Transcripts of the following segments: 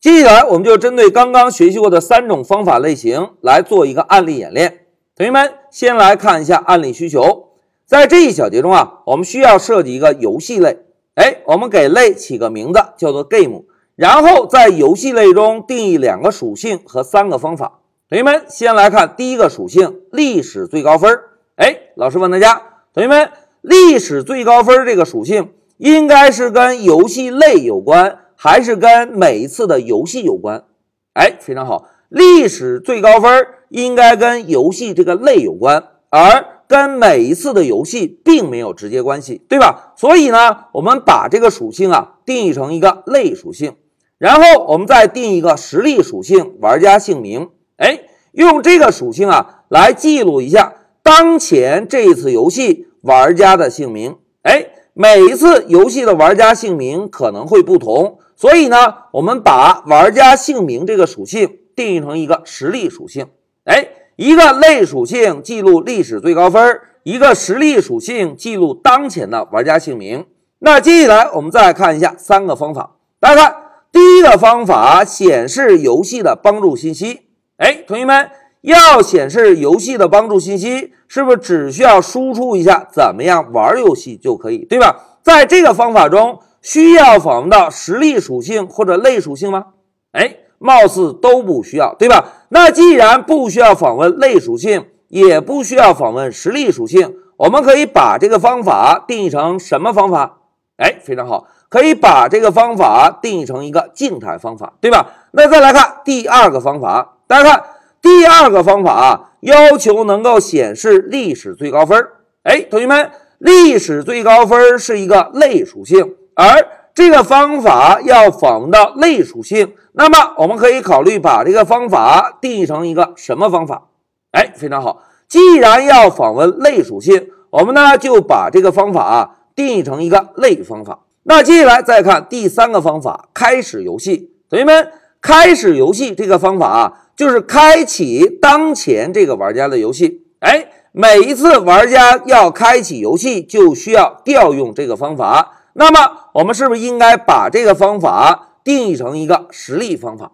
接下来，我们就针对刚刚学习过的三种方法类型来做一个案例演练。同学们，先来看一下案例需求。在这一小节中啊，我们需要设计一个游戏类。哎，我们给类起个名字，叫做 game。然后在游戏类中定义两个属性和三个方法。同学们，先来看第一个属性：历史最高分。哎，老师问大家，同学们，历史最高分这个属性应该是跟游戏类有关？还是跟每一次的游戏有关，哎，非常好。历史最高分应该跟游戏这个类有关，而跟每一次的游戏并没有直接关系，对吧？所以呢，我们把这个属性啊定义成一个类属性，然后我们再定一个实例属性玩家姓名，哎，用这个属性啊来记录一下当前这一次游戏玩家的姓名，哎，每一次游戏的玩家姓名可能会不同。所以呢，我们把玩家姓名这个属性定义成一个实例属性。哎，一个类属性记录历史最高分，一个实例属性记录当前的玩家姓名。那接下来我们再来看一下三个方法。大家看，第一个方法显示游戏的帮助信息。哎，同学们要显示游戏的帮助信息，是不是只需要输出一下怎么样玩游戏就可以，对吧？在这个方法中。需要访问到实例属性或者类属性吗？哎，貌似都不需要，对吧？那既然不需要访问类属性，也不需要访问实例属性，我们可以把这个方法定义成什么方法？哎，非常好，可以把这个方法定义成一个静态方法，对吧？那再来看第二个方法，大家看第二个方法啊，要求能够显示历史最高分。哎，同学们，历史最高分是一个类属性。而这个方法要访问到类属性，那么我们可以考虑把这个方法定义成一个什么方法？哎，非常好。既然要访问类属性，我们呢就把这个方法啊定义成一个类方法。那接下来再看第三个方法，开始游戏。同学们，开始游戏这个方法啊，就是开启当前这个玩家的游戏。哎，每一次玩家要开启游戏，就需要调用这个方法。那么我们是不是应该把这个方法定义成一个实例方法？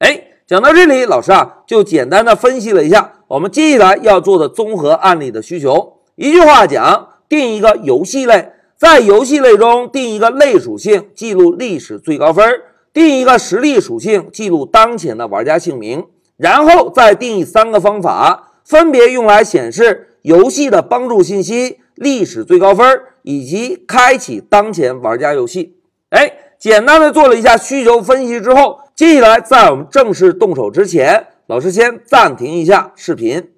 哎，讲到这里，老师啊就简单的分析了一下我们接下来要做的综合案例的需求。一句话讲，定一个游戏类，在游戏类中定一个类属性，记录历史最高分；定一个实例属性，记录当前的玩家姓名。然后再定义三个方法，分别用来显示游戏的帮助信息。历史最高分以及开启当前玩家游戏，哎，简单的做了一下需求分析之后，接下来在我们正式动手之前，老师先暂停一下视频。